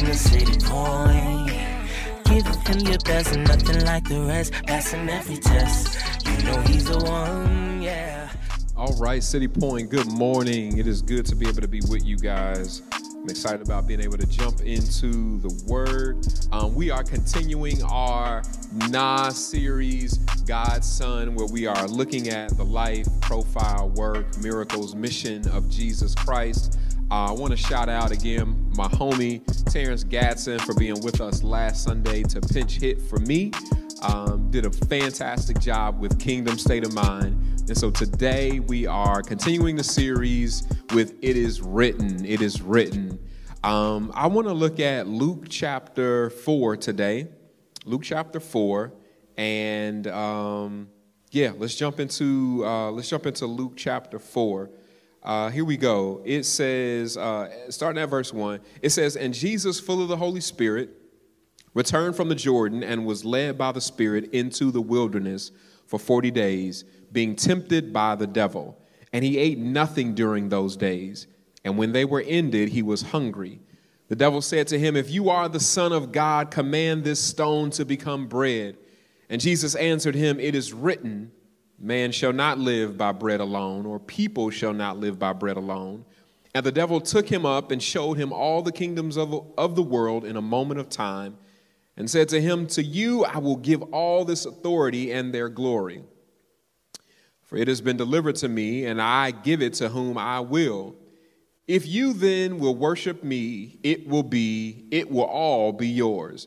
The city. Giving him your best, nothing like the rest, passing every test. You know he's the one, yeah. All right, City Point, good morning. It is good to be able to be with you guys. I'm excited about being able to jump into the Word. Um, we are continuing our Nas series, God's Son, where we are looking at the life, profile, work, miracles, mission of Jesus Christ. Uh, I want to shout out again my homie Terrence Gadsden for being with us last Sunday to pinch hit for me. Um, did a fantastic job with Kingdom State of Mind. And so today we are continuing the series with It Is Written. It Is Written. Um, I want to look at Luke chapter 4 today. Luke chapter 4. And um, yeah, let's jump into uh, let's jump into Luke chapter 4. Uh, here we go. It says, uh, starting at verse 1, it says, And Jesus, full of the Holy Spirit, returned from the Jordan and was led by the Spirit into the wilderness for 40 days, being tempted by the devil. And he ate nothing during those days. And when they were ended, he was hungry. The devil said to him, If you are the Son of God, command this stone to become bread. And Jesus answered him, It is written, Man shall not live by bread alone, or people shall not live by bread alone. And the devil took him up and showed him all the kingdoms of, of the world in a moment of time and said to him, To you I will give all this authority and their glory. For it has been delivered to me, and I give it to whom I will. If you then will worship me, it will be, it will all be yours.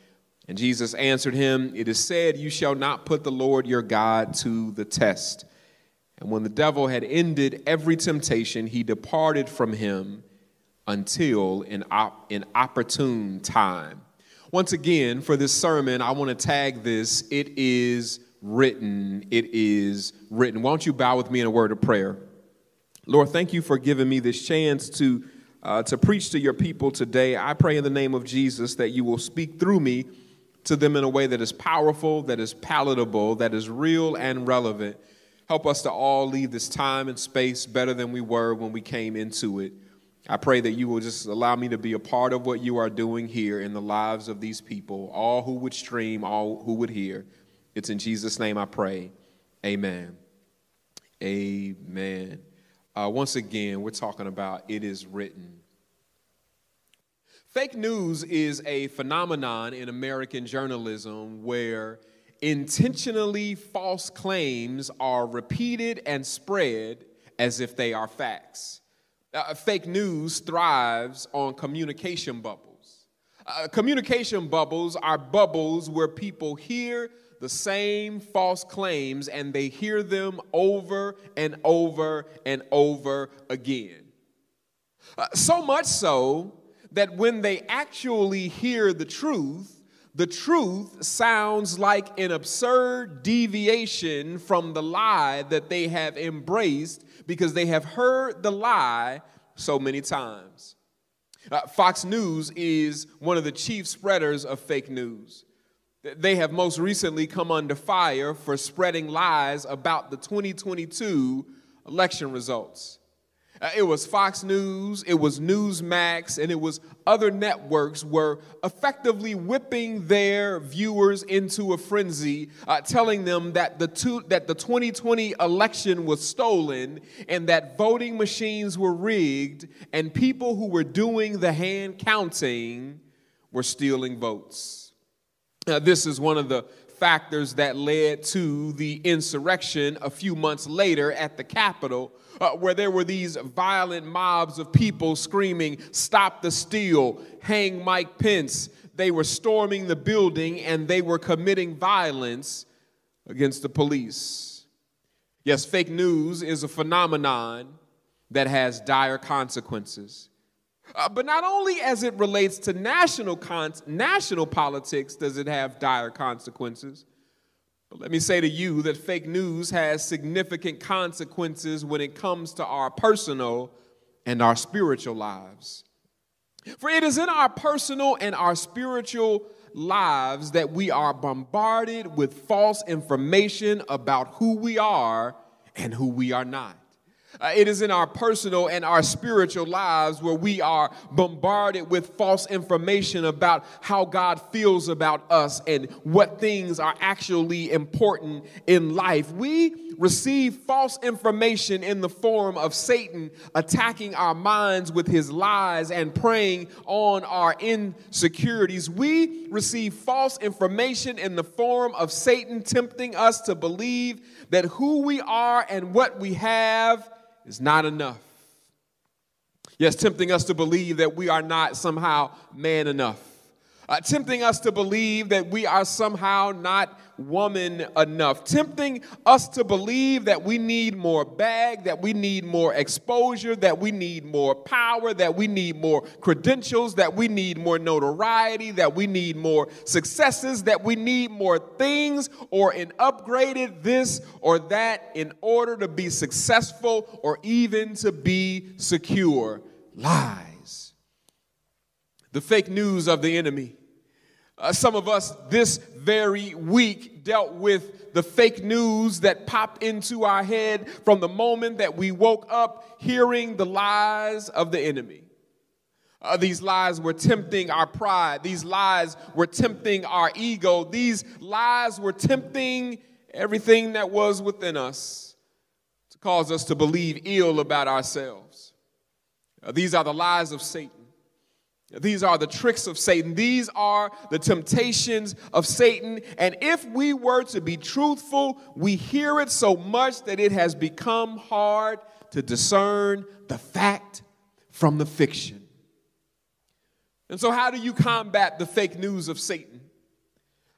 And Jesus answered him, It is said, You shall not put the Lord your God to the test. And when the devil had ended every temptation, he departed from him until an, op- an opportune time. Once again, for this sermon, I want to tag this It is written. It is written. Why don't you bow with me in a word of prayer? Lord, thank you for giving me this chance to, uh, to preach to your people today. I pray in the name of Jesus that you will speak through me to them in a way that is powerful, that is palatable, that is real and relevant. Help us to all leave this time and space better than we were when we came into it. I pray that you will just allow me to be a part of what you are doing here in the lives of these people, all who would stream, all who would hear. It's in Jesus' name I pray. Amen. Amen. Uh, once again, we're talking about it is written. Fake news is a phenomenon in American journalism where intentionally false claims are repeated and spread as if they are facts. Uh, fake news thrives on communication bubbles. Uh, communication bubbles are bubbles where people hear the same false claims and they hear them over and over and over again. Uh, so much so that when they actually hear the truth, the truth sounds like an absurd deviation from the lie that they have embraced because they have heard the lie so many times. Uh, Fox News is one of the chief spreaders of fake news. They have most recently come under fire for spreading lies about the 2022 election results. Uh, it was Fox News, it was Newsmax, and it was other networks were effectively whipping their viewers into a frenzy, uh, telling them that the, two, that the 2020 election was stolen and that voting machines were rigged and people who were doing the hand counting were stealing votes. Uh, this is one of the factors that led to the insurrection a few months later at the Capitol, uh, where there were these violent mobs of people screaming, Stop the steal, hang Mike Pence. They were storming the building and they were committing violence against the police. Yes, fake news is a phenomenon that has dire consequences. Uh, but not only as it relates to national, national politics does it have dire consequences, but let me say to you that fake news has significant consequences when it comes to our personal and our spiritual lives. For it is in our personal and our spiritual lives that we are bombarded with false information about who we are and who we are not. Uh, it is in our personal and our spiritual lives where we are bombarded with false information about how God feels about us and what things are actually important in life. We receive false information in the form of Satan attacking our minds with his lies and preying on our insecurities. We receive false information in the form of Satan tempting us to believe that who we are and what we have is not enough. Yes, tempting us to believe that we are not somehow man enough. Uh, tempting us to believe that we are somehow not woman enough. Tempting us to believe that we need more bag, that we need more exposure, that we need more power, that we need more credentials, that we need more notoriety, that we need more successes, that we need more things or an upgraded this or that in order to be successful or even to be secure. Lies. The fake news of the enemy uh, some of us this very week dealt with the fake news that popped into our head from the moment that we woke up hearing the lies of the enemy. Uh, these lies were tempting our pride. These lies were tempting our ego. These lies were tempting everything that was within us to cause us to believe ill about ourselves. Uh, these are the lies of Satan. These are the tricks of Satan. These are the temptations of Satan. And if we were to be truthful, we hear it so much that it has become hard to discern the fact from the fiction. And so, how do you combat the fake news of Satan?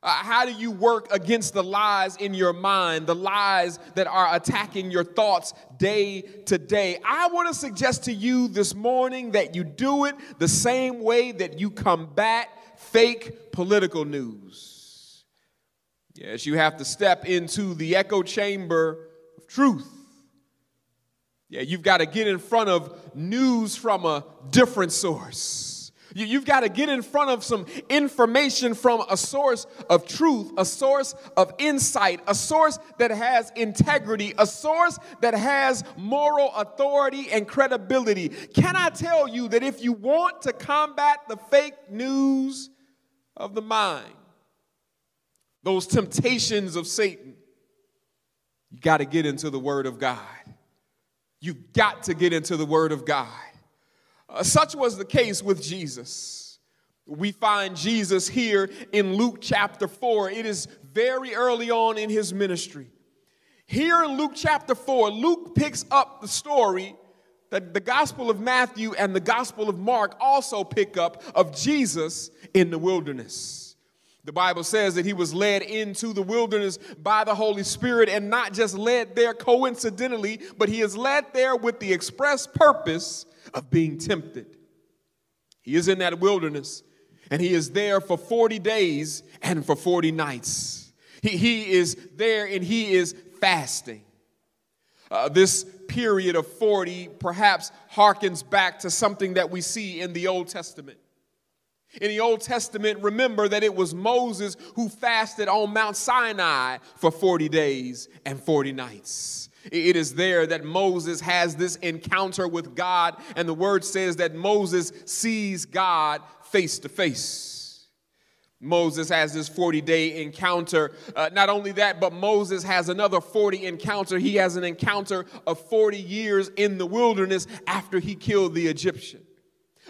Uh, how do you work against the lies in your mind, the lies that are attacking your thoughts day to day? I want to suggest to you this morning that you do it the same way that you combat fake political news. Yes, you have to step into the echo chamber of truth. Yeah, you've got to get in front of news from a different source. You, have got to get in front of some information from a source of truth, a source of insight, a source that has integrity, a source that has moral authority and credibility. Can I tell you that if you want to combat the fake news of the mind, those temptations of Satan, you got to get into the Word of God. You've got to get into the Word of God. Uh, such was the case with Jesus. We find Jesus here in Luke chapter 4. It is very early on in his ministry. Here in Luke chapter 4, Luke picks up the story that the Gospel of Matthew and the Gospel of Mark also pick up of Jesus in the wilderness. The Bible says that he was led into the wilderness by the Holy Spirit and not just led there coincidentally, but he is led there with the express purpose of being tempted. He is in that wilderness and he is there for 40 days and for 40 nights. He, he is there and he is fasting. Uh, this period of 40 perhaps harkens back to something that we see in the Old Testament. In the Old Testament, remember that it was Moses who fasted on Mount Sinai for 40 days and 40 nights. It is there that Moses has this encounter with God, and the word says that Moses sees God face to face. Moses has this 40 day encounter. Uh, not only that, but Moses has another 40 encounter. He has an encounter of 40 years in the wilderness after he killed the Egyptian.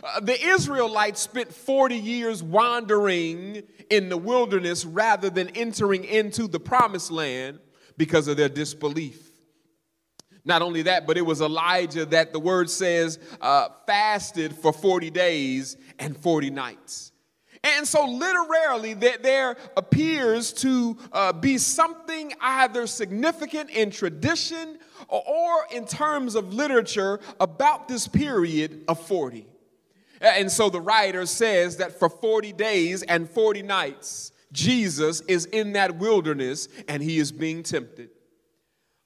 Uh, the Israelites spent 40 years wandering in the wilderness rather than entering into the promised land because of their disbelief. Not only that, but it was Elijah that the word says uh, fasted for 40 days and 40 nights. And so, literally, that there appears to uh, be something either significant in tradition or in terms of literature about this period of 40. And so the writer says that for 40 days and 40 nights, Jesus is in that wilderness and he is being tempted.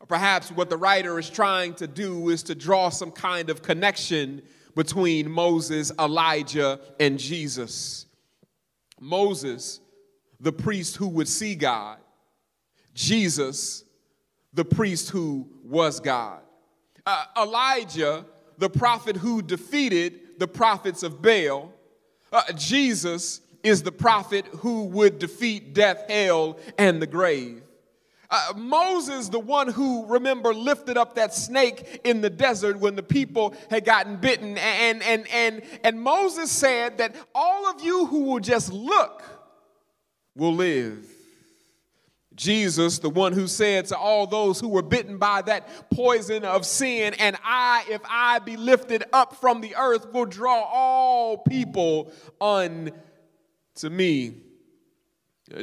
Perhaps what the writer is trying to do is to draw some kind of connection between Moses, Elijah, and Jesus. Moses, the priest who would see God, Jesus, the priest who was God. Uh, Elijah, the prophet who defeated the prophets of Baal. Uh, Jesus is the prophet who would defeat death, hell, and the grave. Uh, Moses, the one who, remember, lifted up that snake in the desert when the people had gotten bitten. And, and, and, and Moses said that all of you who will just look will live. Jesus, the one who said to all those who were bitten by that poison of sin, and I, if I be lifted up from the earth, will draw all people unto me.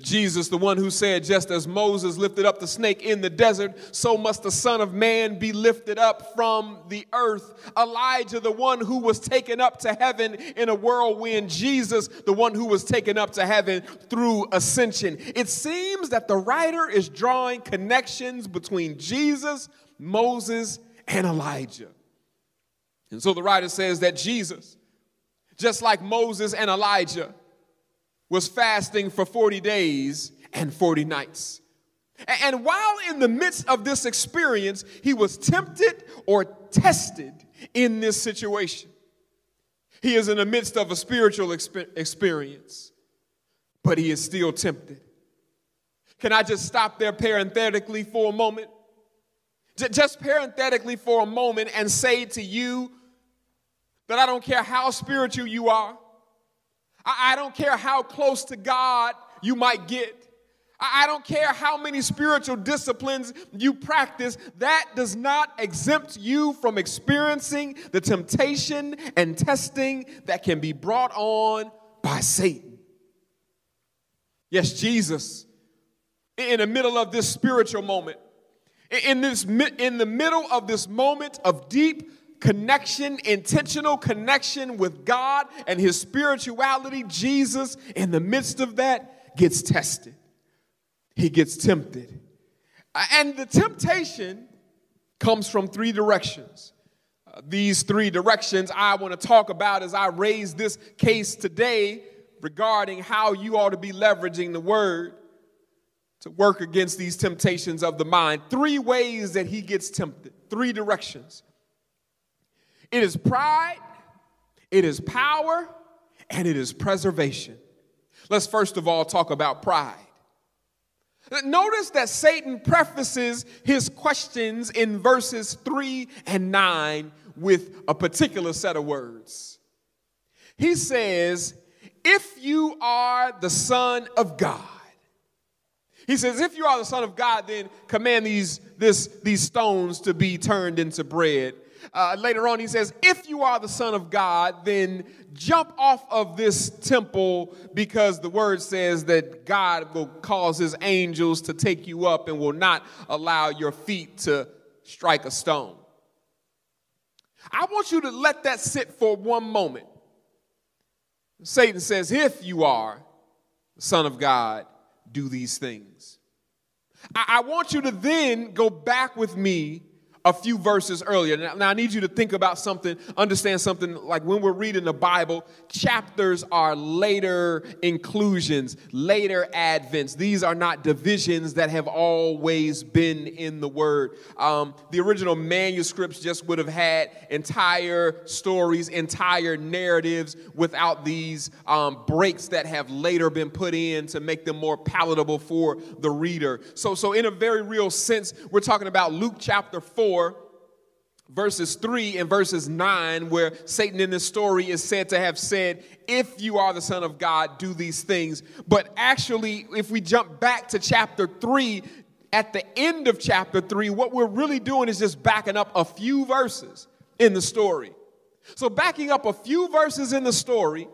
Jesus, the one who said, just as Moses lifted up the snake in the desert, so must the Son of Man be lifted up from the earth. Elijah, the one who was taken up to heaven in a whirlwind. Jesus, the one who was taken up to heaven through ascension. It seems that the writer is drawing connections between Jesus, Moses, and Elijah. And so the writer says that Jesus, just like Moses and Elijah, was fasting for 40 days and 40 nights. And while in the midst of this experience, he was tempted or tested in this situation. He is in the midst of a spiritual experience, but he is still tempted. Can I just stop there parenthetically for a moment? Just parenthetically for a moment and say to you that I don't care how spiritual you are, I, don't care how close to God you might get. I don't care how many spiritual disciplines you practice, that does not exempt you from experiencing the temptation and testing that can be brought on by Satan. Yes, Jesus, in the middle of this spiritual moment, in, this, in the middle of this moment of deep connection, intentional connection with God and his spirituality, Jesus, in the midst of that, gets tested. He gets tempted. And the temptation comes from three directions. Uh, these three directions I want to talk about as I raise this case today regarding how you ought to be leveraging the word to work against these temptations of the mind. Three ways that he gets tempted, three directions. It is pride, it is power, and it is preservation. Let's first of all talk about pride. Notice that Satan prefaces his questions in verses 3 and 9 with a particular set of words. He says, If you are the Son of God, he says, If you are the Son of God, then command these, this, these stones to be turned into bread. Uh, later on, he says, If you are the Son of God, then jump off of this temple because the word says that God will cause his angels to take you up and will not allow your feet to strike a stone. I want you to let that sit for one moment. Satan says, If you are the Son of God, do these things. I, I want you to then go back with me a few verses earlier. Now, now, I need you to think about something, understand something like when we're reading the Bible, chapters are later inclusions, later advents. These are not divisions that have always been in the Word. Um, the original manuscripts just would have had entire stories, entire narratives without these um, breaks that have later been put in to make them more palatable for the reader. So, so in a very real sense, we're talking about Luke chapter 4 verses 3 and verses 9, where Satan in this story is said to have said, If you are the Son of God, do these things. But actually, if we jump back to chapter 3, at the end of chapter 3, what we're really doing is just backing up a few verses in the story. So, backing up a few verses in the story,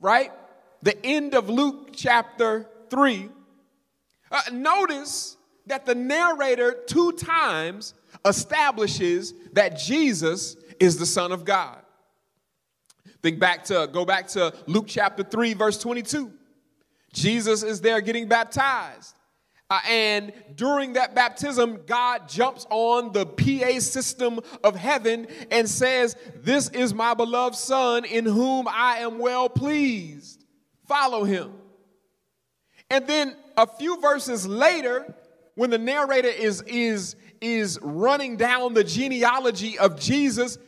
right? The end of Luke chapter 3, uh, notice that the narrator two times establishes that Jesus is the Son of God. Think back to, go back to Luke chapter 3, verse 22. Jesus is there getting baptized. Uh, and during that baptism, God jumps on the PA system of heaven and says, This is my beloved Son in whom I am well pleased. Follow him. And then a few verses later, when the narrator is, is, is running down the genealogy of Jesus,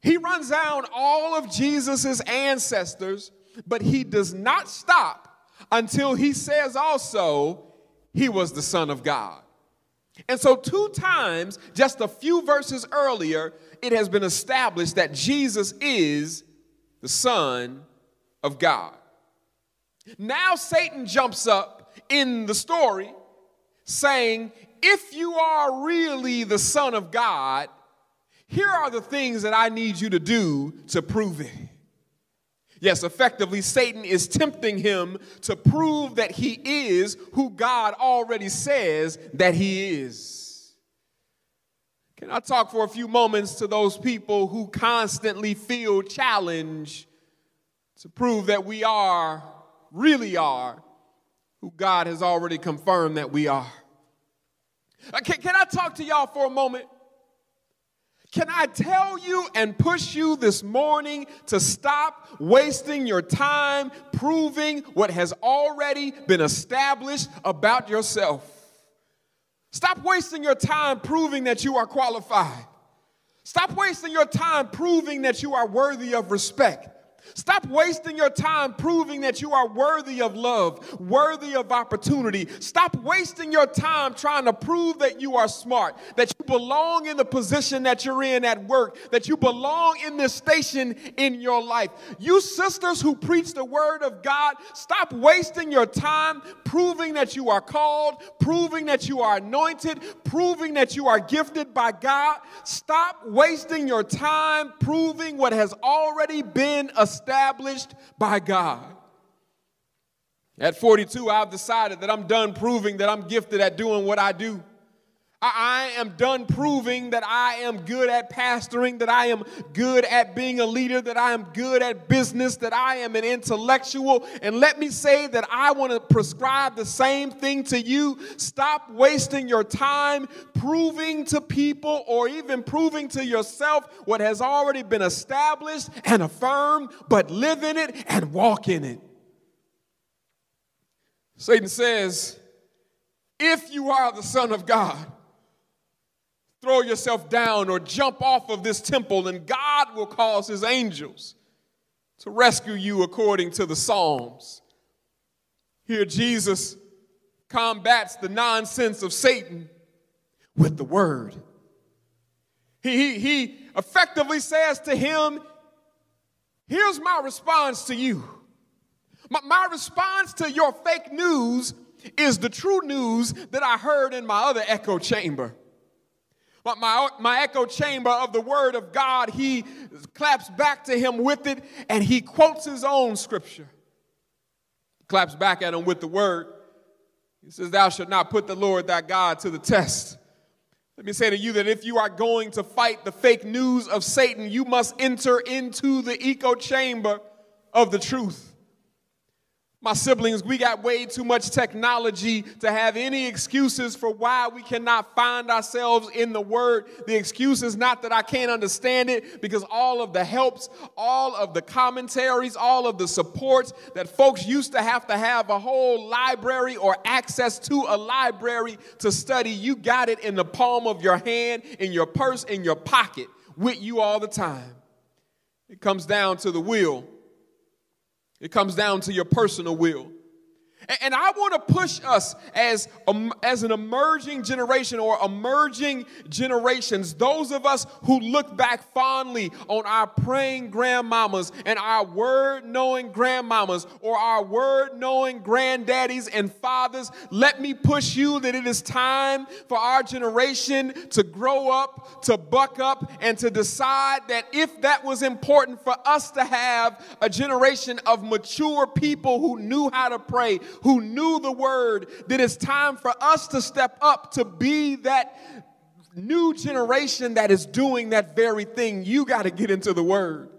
he runs down all of Jesus's ancestors, but he does not stop until he says also he was the Son of God. And so, two times, just a few verses earlier, it has been established that Jesus is the Son of God. Now, Satan jumps up in the story saying, if you are really the Son of God, here are the things that I need you to do to prove it. Yes, effectively, Satan is tempting him to prove that he is who God already says that he is. Can I talk for a few moments to those people who constantly feel challenged to prove that we are, really are, who God has already confirmed that we are? Uh, can, can I talk to y'all for a moment? Can I tell you and push you this morning to stop wasting your time proving what has already been established about yourself? Stop wasting your time proving that you are qualified. Stop wasting your time proving that you are worthy of respect. Stop wasting your time proving that you are worthy of love, worthy of opportunity. Stop wasting your time trying to prove that you are smart, that you belong in the position that you're in at work, that you belong in this station in your life. You sisters who preach the word of God, stop wasting your time proving that you are called, proving that you are anointed, proving that you are gifted by God. Stop wasting your time proving what has already been established established by God. At 42, I've decided that I'm done proving that I'm gifted at doing what I do. I am done proving that I am good at pastoring, that I am good at being a leader, that I am good at business, that I am an intellectual. And let me say that I want to prescribe the same thing to you. Stop wasting your time proving to people or even proving to yourself what has already been established and affirmed, but live in it and walk in it. Satan says, if you are the Son of God, throw yourself down or jump off of this temple, and God will cause his angels to rescue you according to the Psalms. Here, Jesus combats the nonsense of Satan with the word. He, he, he effectively says to him, Here's my response to you. My, my response to your fake news is the true news that I heard in my other echo chamber. My, my echo chamber of the word of God, he claps back to him with it and he quotes his own scripture. Claps back at him with the word. He says, Thou shalt not put the Lord thy God to the test. Let me say to you that if you are going to fight the fake news of Satan, you must enter into the echo chamber of the truth. My siblings, we got way too much technology to have any excuses for why we cannot find ourselves in the Word. The excuse is not that I can't understand it, because all of the helps, all of the commentaries, all of the supports that folks used to have to have a whole library or access to a library to study, you got it in the palm of your hand, in your purse, in your pocket, with you all the time. It comes down to the will it comes down to your personal will. And I want to push us as, um, as an emerging generation or emerging generations, those of us who look back fondly on our praying grandmamas and our word knowing grandmamas or our word knowing granddaddies and fathers, let me push you that it is time for our generation to grow up, to buck up, and to decide that if that was important for us to have a generation of mature people who knew how to pray, who knew the word, that it's time for us to step up to be that new generation that is doing that very thing. You got to get into the word.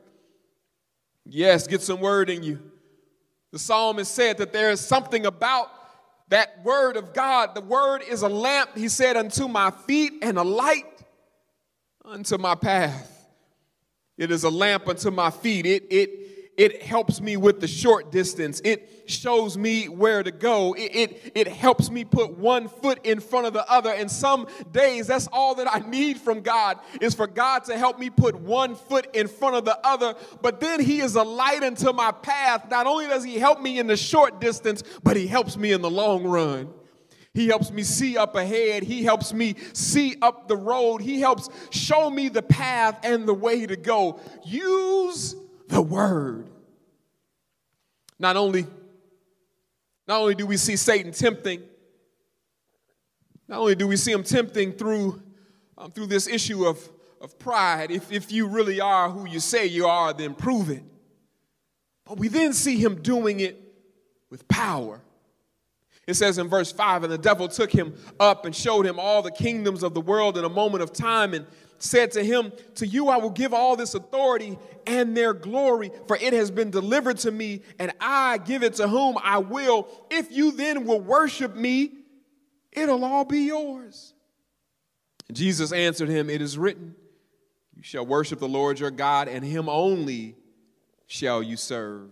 Yes, get some word in you. The psalmist said that there is something about that word of God. The word is a lamp, he said, unto my feet and a light unto my path. It is a lamp unto my feet. It, it, it helps me with the short distance. It shows me where to go. It, it, it, helps me put one foot in front of the other. And some days, that's all that I need from God is for God to help me put one foot in front of the other. But then He is a light unto my path. Not only does He help me in the short distance, but He helps me in the long run. He helps me see up ahead. He helps me see up the road. He helps show me the path and the way to go. Use the word. Not only, not only do we see Satan tempting, not only do we see him tempting through, um, through this issue of, of pride, if, if you really are who you say you are, then prove it. But we then see him doing it with power. It says in verse 5 And the devil took him up and showed him all the kingdoms of the world in a moment of time and said to him, To you I will give all this authority and their glory, for it has been delivered to me, and I give it to whom I will. If you then will worship me, it'll all be yours. Jesus answered him, It is written, You shall worship the Lord your God, and him only shall you serve.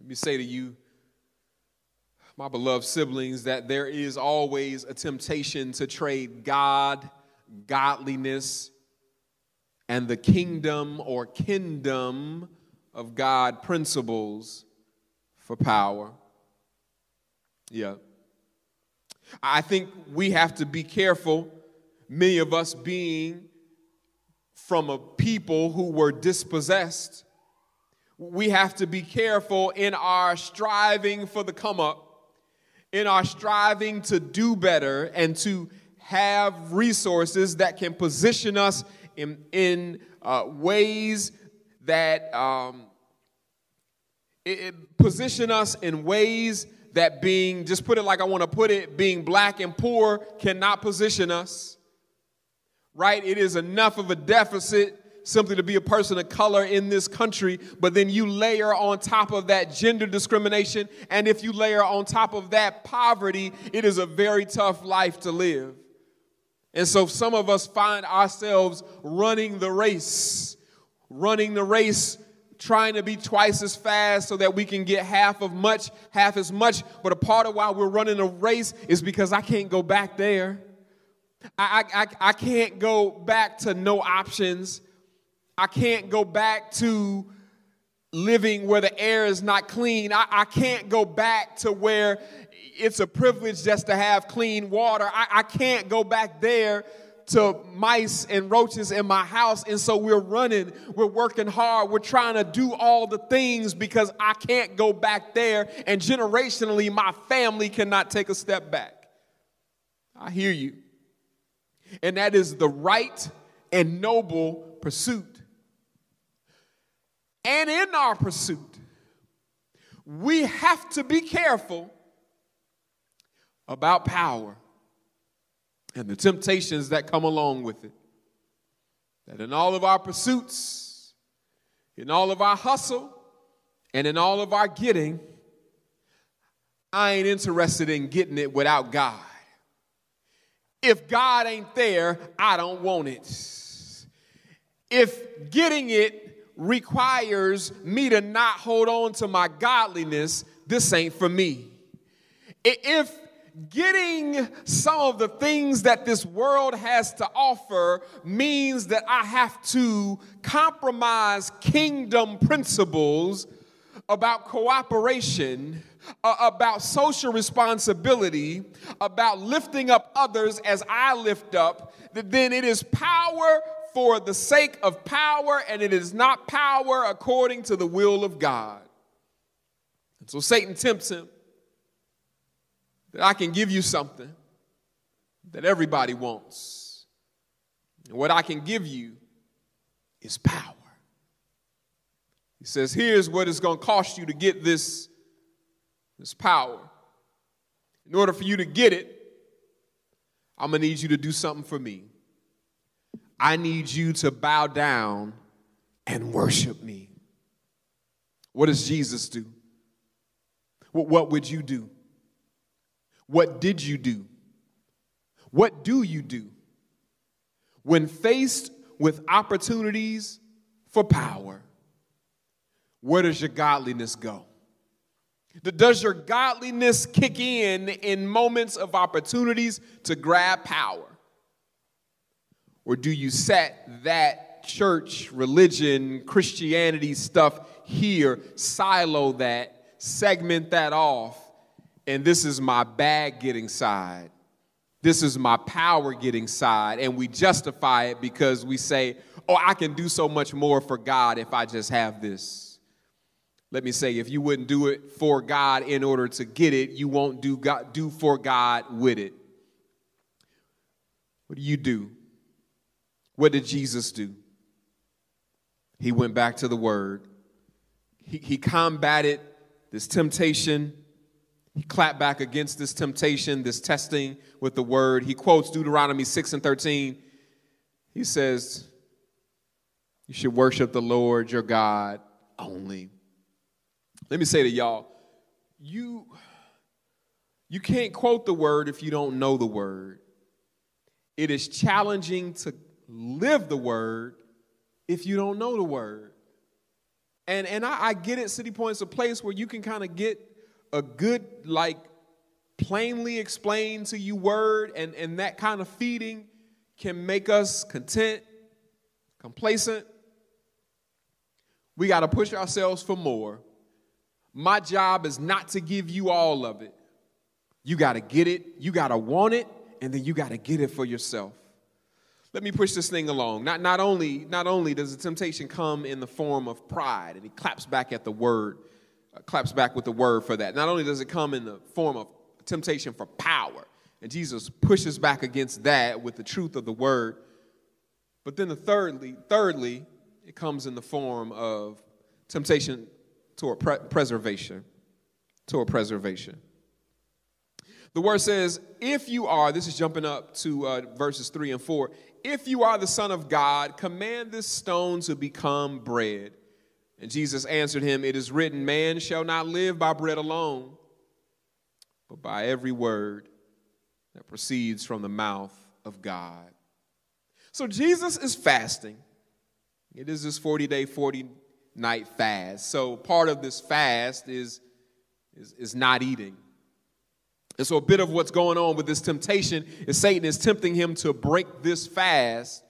Let me say to you, my beloved siblings, that there is always a temptation to trade God, godliness, and the kingdom or kingdom of God principles for power. Yeah. I think we have to be careful, many of us being from a people who were dispossessed. We have to be careful in our striving for the come up, in our striving to do better and to have resources that can position us in, in uh, ways that um, it, it position us in ways that being, just put it like I want to put it, being black and poor cannot position us. Right? It is enough of a deficit simply to be a person of color in this country, but then you layer on top of that gender discrimination, and if you layer on top of that poverty, it is a very tough life to live. And so some of us find ourselves running the race, running the race, trying to be twice as fast so that we can get half of much, half as much. But a part of why we're running a race is because I can't go back there. I, I, I can't go back to no options. I can't go back to living where the air is not clean. I, I can't go back to where it's a privilege just to have clean water. I, I can't go back there to mice and roaches in my house. And so we're running, we're working hard, we're trying to do all the things because I can't go back there. And generationally, my family cannot take a step back. I hear you. And that is the right and noble pursuit. And in our pursuit, we have to be careful about power and the temptations that come along with it. That in all of our pursuits, in all of our hustle, and in all of our getting, I ain't interested in getting it without God. If God ain't there, I don't want it. If getting it requires me to not hold on to my godliness, this ain't for me. If getting some of the things that this world has to offer means that I have to compromise kingdom principles about cooperation, about social responsibility, about lifting up others as I lift up, then it is power for the sake of power, and it is not power according to the will of God. And so Satan tempts him that I can give you something that everybody wants. And what I can give you is power. He says, Here's what it's going to cost you to get this, this power. In order for you to get it, I'm going to need you to do something for me. I need you to bow down and worship me. What does Jesus do? What would you do? What did you do? What do you do when faced with opportunities for power? Where does your godliness go? Does your godliness kick in in moments of opportunities to grab power? Or do you set that church, religion, Christianity stuff here, silo that, segment that off, and this is my bag getting side? This is my power getting side. And we justify it because we say, oh, I can do so much more for God if I just have this. Let me say, if you wouldn't do it for God in order to get it, you won't do, God, do for God with it. What do you do? What did Jesus do? He went back to the Word. He, he combated this temptation. He clapped back against this temptation, this testing with the Word. He quotes Deuteronomy 6 and 13. He says, You should worship the Lord your God only. Let me say to y'all, you, you can't quote the Word if you don't know the Word. It is challenging to live the word if you don't know the word. And, and I, I get it, City Point's a place where you can kind of get a good, like, plainly explained to you word, and, and that kind of feeding can make us content, complacent. We got to push ourselves for more. My job is not to give you all of it. You got to get it, you got to want it, and then you got to get it for yourself let me push this thing along. Not, not, only, not only does the temptation come in the form of pride, and he claps back at the word, uh, claps back with the word for that. Not only does it come in the form of temptation for power, and Jesus pushes back against that with the truth of the word. But then the thirdly, thirdly, it comes in the form of temptation toward pre- preservation, toward preservation. The word says, if you are, this is jumping up to uh, verses 3 and 4, if you are the Son of God, command this stone to become bread. And Jesus answered him, It is written, Man shall not live by bread alone, but by every word that proceeds from the mouth of God. So Jesus is fasting. It is this 40 day, 40 night fast. So part of this fast is, is, is not eating. And so, a bit of what's going on with this temptation is Satan is tempting him to break this fast.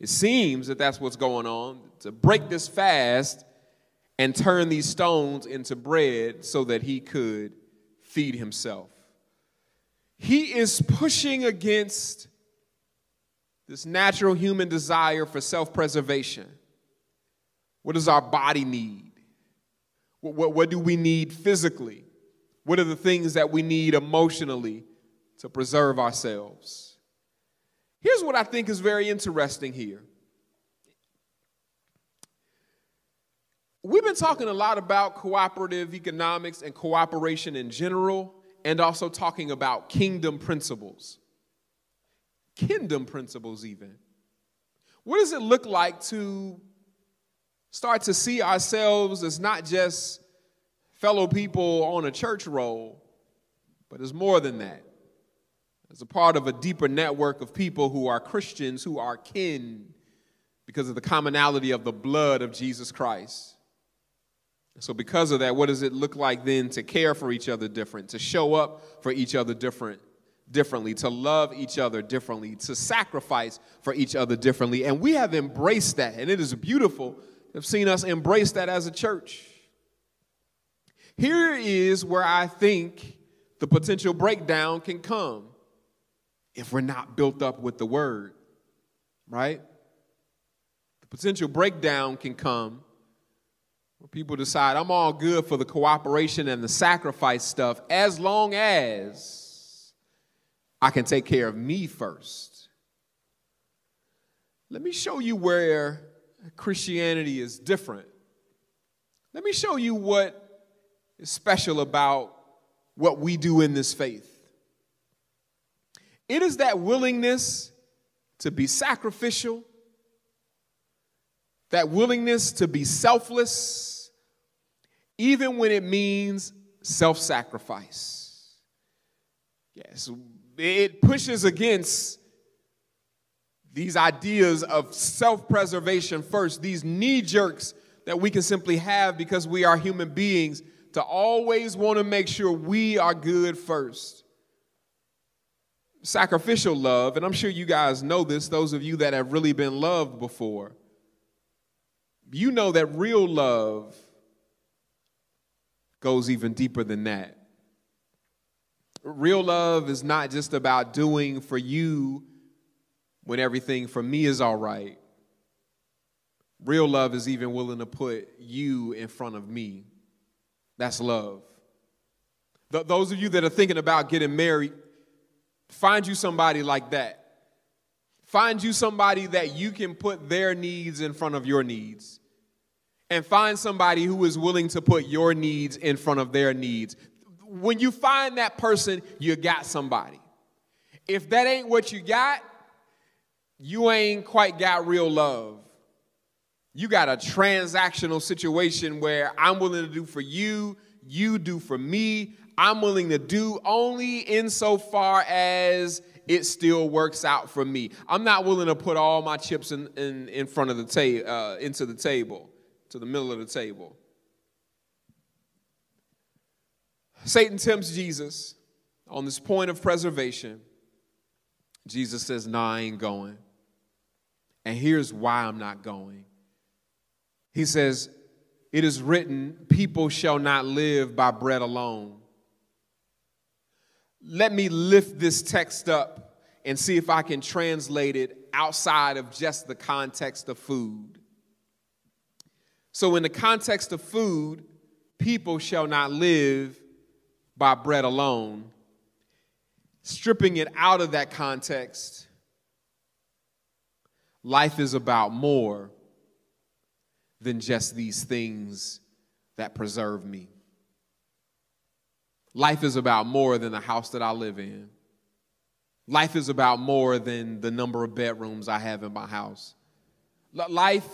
It seems that that's what's going on to break this fast and turn these stones into bread so that he could feed himself. He is pushing against this natural human desire for self preservation. What does our body need? What, what, what do we need physically? What are the things that we need emotionally to preserve ourselves? Here's what I think is very interesting here. We've been talking a lot about cooperative economics and cooperation in general, and also talking about kingdom principles. Kingdom principles, even. What does it look like to start to see ourselves as not just fellow people on a church roll, but it's more than that. It's a part of a deeper network of people who are Christians, who are kin because of the commonality of the blood of Jesus Christ. So, because of that, what does it look like then to care for each other different, to show up for each other different, differently, to love each other differently, to sacrifice for each other differently? And we have embraced that, and it is beautiful. I've seen us embrace that as a church. Here is where I think the potential breakdown can come if we're not built up with the word, right? The potential breakdown can come when people decide I'm all good for the cooperation and the sacrifice stuff as long as I can take care of me first. Let me show you where Christianity is different. Let me show you what special about what we do in this faith. It is that willingness to be sacrificial, that willingness to be selfless even when it means self sacrifice. Yes, it pushes against these ideas of self preservation first, these knee jerks that we can simply have because we are human beings to always want to make sure we are good first. Sacrificial love, and I'm sure you guys know this, those of you that have really been loved before, you know that real love goes even deeper than that. Real love is not just about doing for you when everything for me is all right. Real love is even willing to put you in front of me. That's love. Th- those of you that are thinking about getting married, find you somebody like that. Find you somebody that you can put their needs in front of your needs and find somebody who is willing to put your needs in front of their needs. When you find that person, you got somebody. If that ain't what you got, you ain't quite got real love. You got a transactional situation where I'm willing to do for you, you do for me. I'm willing to do only insofar as it still works out for me. I'm not willing to put all my chips in, in, in front of the table, uh, into the table to the middle of the table. Satan tempts Jesus on this point of preservation. Jesus says, Nah, I ain't going. And here's why I'm not going. He says, It is written, people shall not live by bread alone. Let me lift this text up and see if I can translate it outside of just the context of food. So, in the context of food, people shall not live by bread alone. Stripping it out of that context, life is about more than just these things that preserve me. Life is about more than the house that I live in. Life is about more than the number of bedrooms I have in my house. Life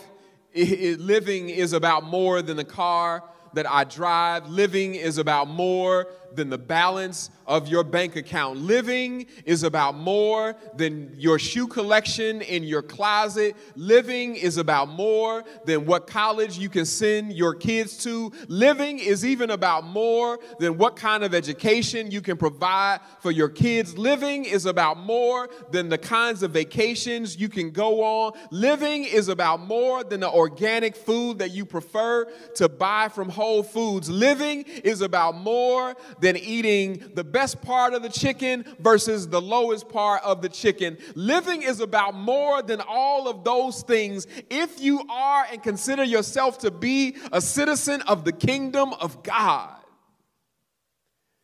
living is about more than the car that I drive. Living is about more than the balance of your bank account. Living is about more than your shoe collection in your closet. Living is about more than what college you can send your kids to. Living is even about more than what kind of education you can provide for your kids. Living is about more than the kinds of vacations you can go on. Living is about more than the organic food that you prefer to buy from Whole Foods. Living is about more than eating the best part of the chicken versus the lowest part of the chicken. Living is about more than all of those things if you are and consider yourself to be a citizen of the kingdom of God.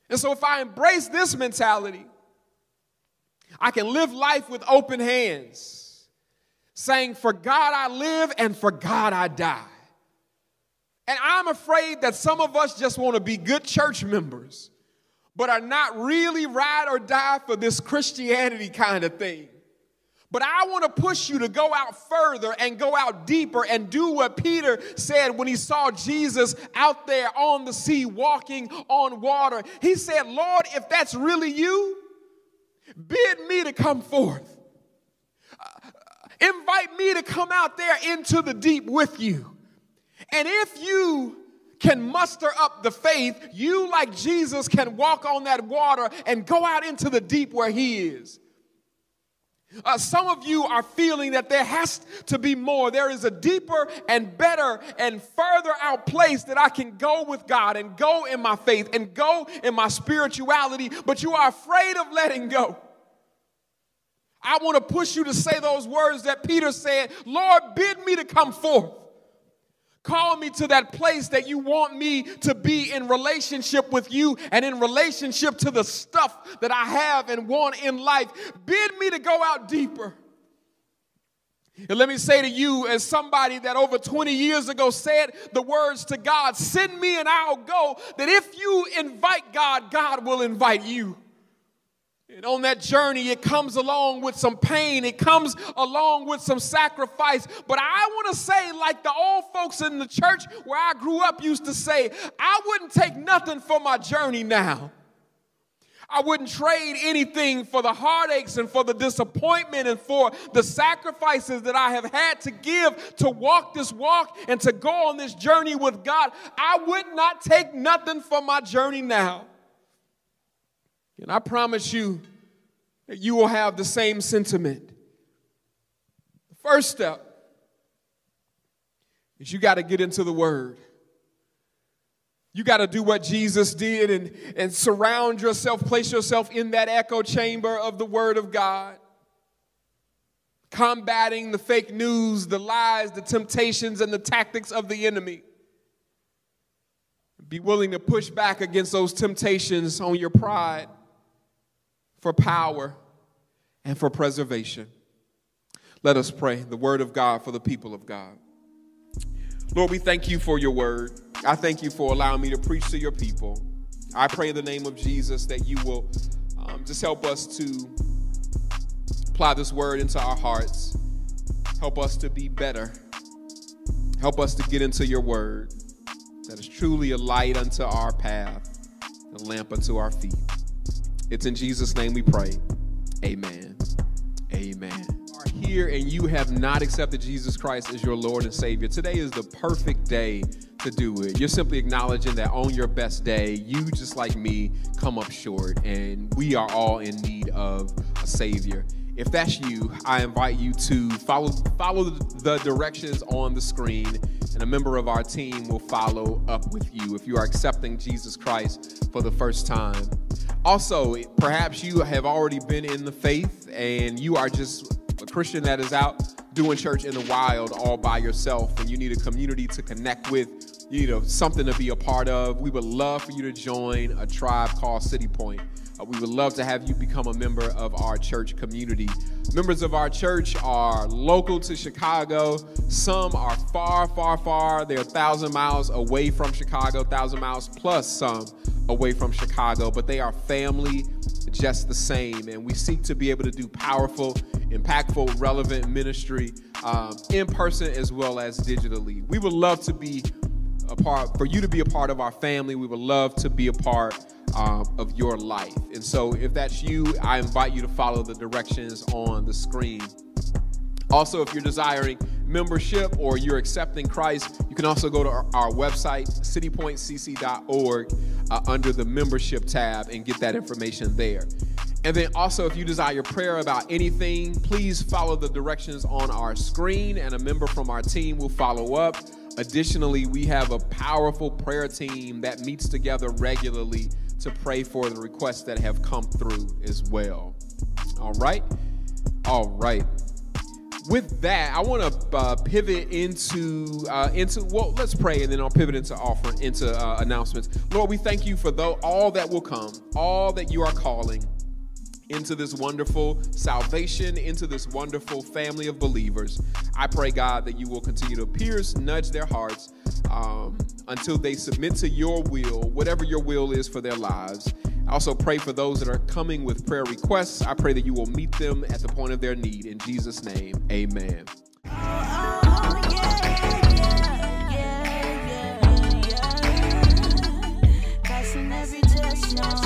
And so, if I embrace this mentality, I can live life with open hands, saying, For God I live and for God I die. And I'm afraid that some of us just want to be good church members but are not really ride or die for this Christianity kind of thing. But I want to push you to go out further and go out deeper and do what Peter said when he saw Jesus out there on the sea walking on water. He said, Lord, if that's really you, bid me to come forth. Uh, invite me to come out there into the deep with you. And if you can muster up the faith, you, like Jesus, can walk on that water and go out into the deep where He is. Uh, some of you are feeling that there has to be more. There is a deeper and better and further out place that I can go with God and go in my faith and go in my spirituality, but you are afraid of letting go. I want to push you to say those words that Peter said Lord, bid me to come forth. Call me to that place that you want me to be in relationship with you and in relationship to the stuff that I have and want in life. Bid me to go out deeper. And let me say to you, as somebody that over 20 years ago said the words to God, send me and I'll go, that if you invite God, God will invite you. And on that journey, it comes along with some pain, it comes along with some sacrifice. But I want to say, like the old folks in the church where I grew up used to say, I wouldn't take nothing for my journey now. I wouldn't trade anything for the heartaches and for the disappointment and for the sacrifices that I have had to give to walk this walk and to go on this journey with God. I would not take nothing for my journey now. And I promise you that you will have the same sentiment. The first step is you got to get into the Word. You got to do what Jesus did and, and surround yourself, place yourself in that echo chamber of the Word of God. Combating the fake news, the lies, the temptations, and the tactics of the enemy. Be willing to push back against those temptations on your pride for power, and for preservation. Let us pray the word of God for the people of God. Lord, we thank you for your word. I thank you for allowing me to preach to your people. I pray in the name of Jesus that you will um, just help us to apply this word into our hearts. Help us to be better. Help us to get into your word that is truly a light unto our path, a lamp unto our feet. It's in Jesus' name we pray. Amen. Amen. Are here and you have not accepted Jesus Christ as your Lord and Savior. Today is the perfect day to do it. You're simply acknowledging that on your best day, you just like me come up short and we are all in need of a Savior. If that's you, I invite you to follow follow the directions on the screen, and a member of our team will follow up with you if you are accepting Jesus Christ for the first time. Also, perhaps you have already been in the faith and you are just a Christian that is out doing church in the wild all by yourself, and you need a community to connect with, you know, something to be a part of. We would love for you to join a tribe called City Point. Uh, we would love to have you become a member of our church community. Members of our church are local to Chicago. Some are far, far, far. They're a thousand miles away from Chicago, thousand miles plus some away from Chicago, but they are family just the same. And we seek to be able to do powerful, impactful, relevant ministry um, in person as well as digitally. We would love to be a part, for you to be a part of our family. We would love to be a part um, of your life. And so, if that's you, I invite you to follow the directions on the screen. Also, if you're desiring membership or you're accepting Christ, you can also go to our, our website, citypointcc.org, uh, under the membership tab and get that information there. And then also, if you desire prayer about anything, please follow the directions on our screen, and a member from our team will follow up. Additionally, we have a powerful prayer team that meets together regularly to pray for the requests that have come through as well. All right? All right. With that, I want to uh, pivot into uh, into well, let's pray, and then I'll pivot into offering into uh, announcements. Lord, we thank you for though all that will come, all that you are calling into this wonderful salvation, into this wonderful family of believers. I pray, God, that you will continue to pierce, nudge their hearts um, until they submit to your will, whatever your will is for their lives. I also pray for those that are coming with prayer requests. I pray that you will meet them at the point of their need. In Jesus' name, amen. Yeah.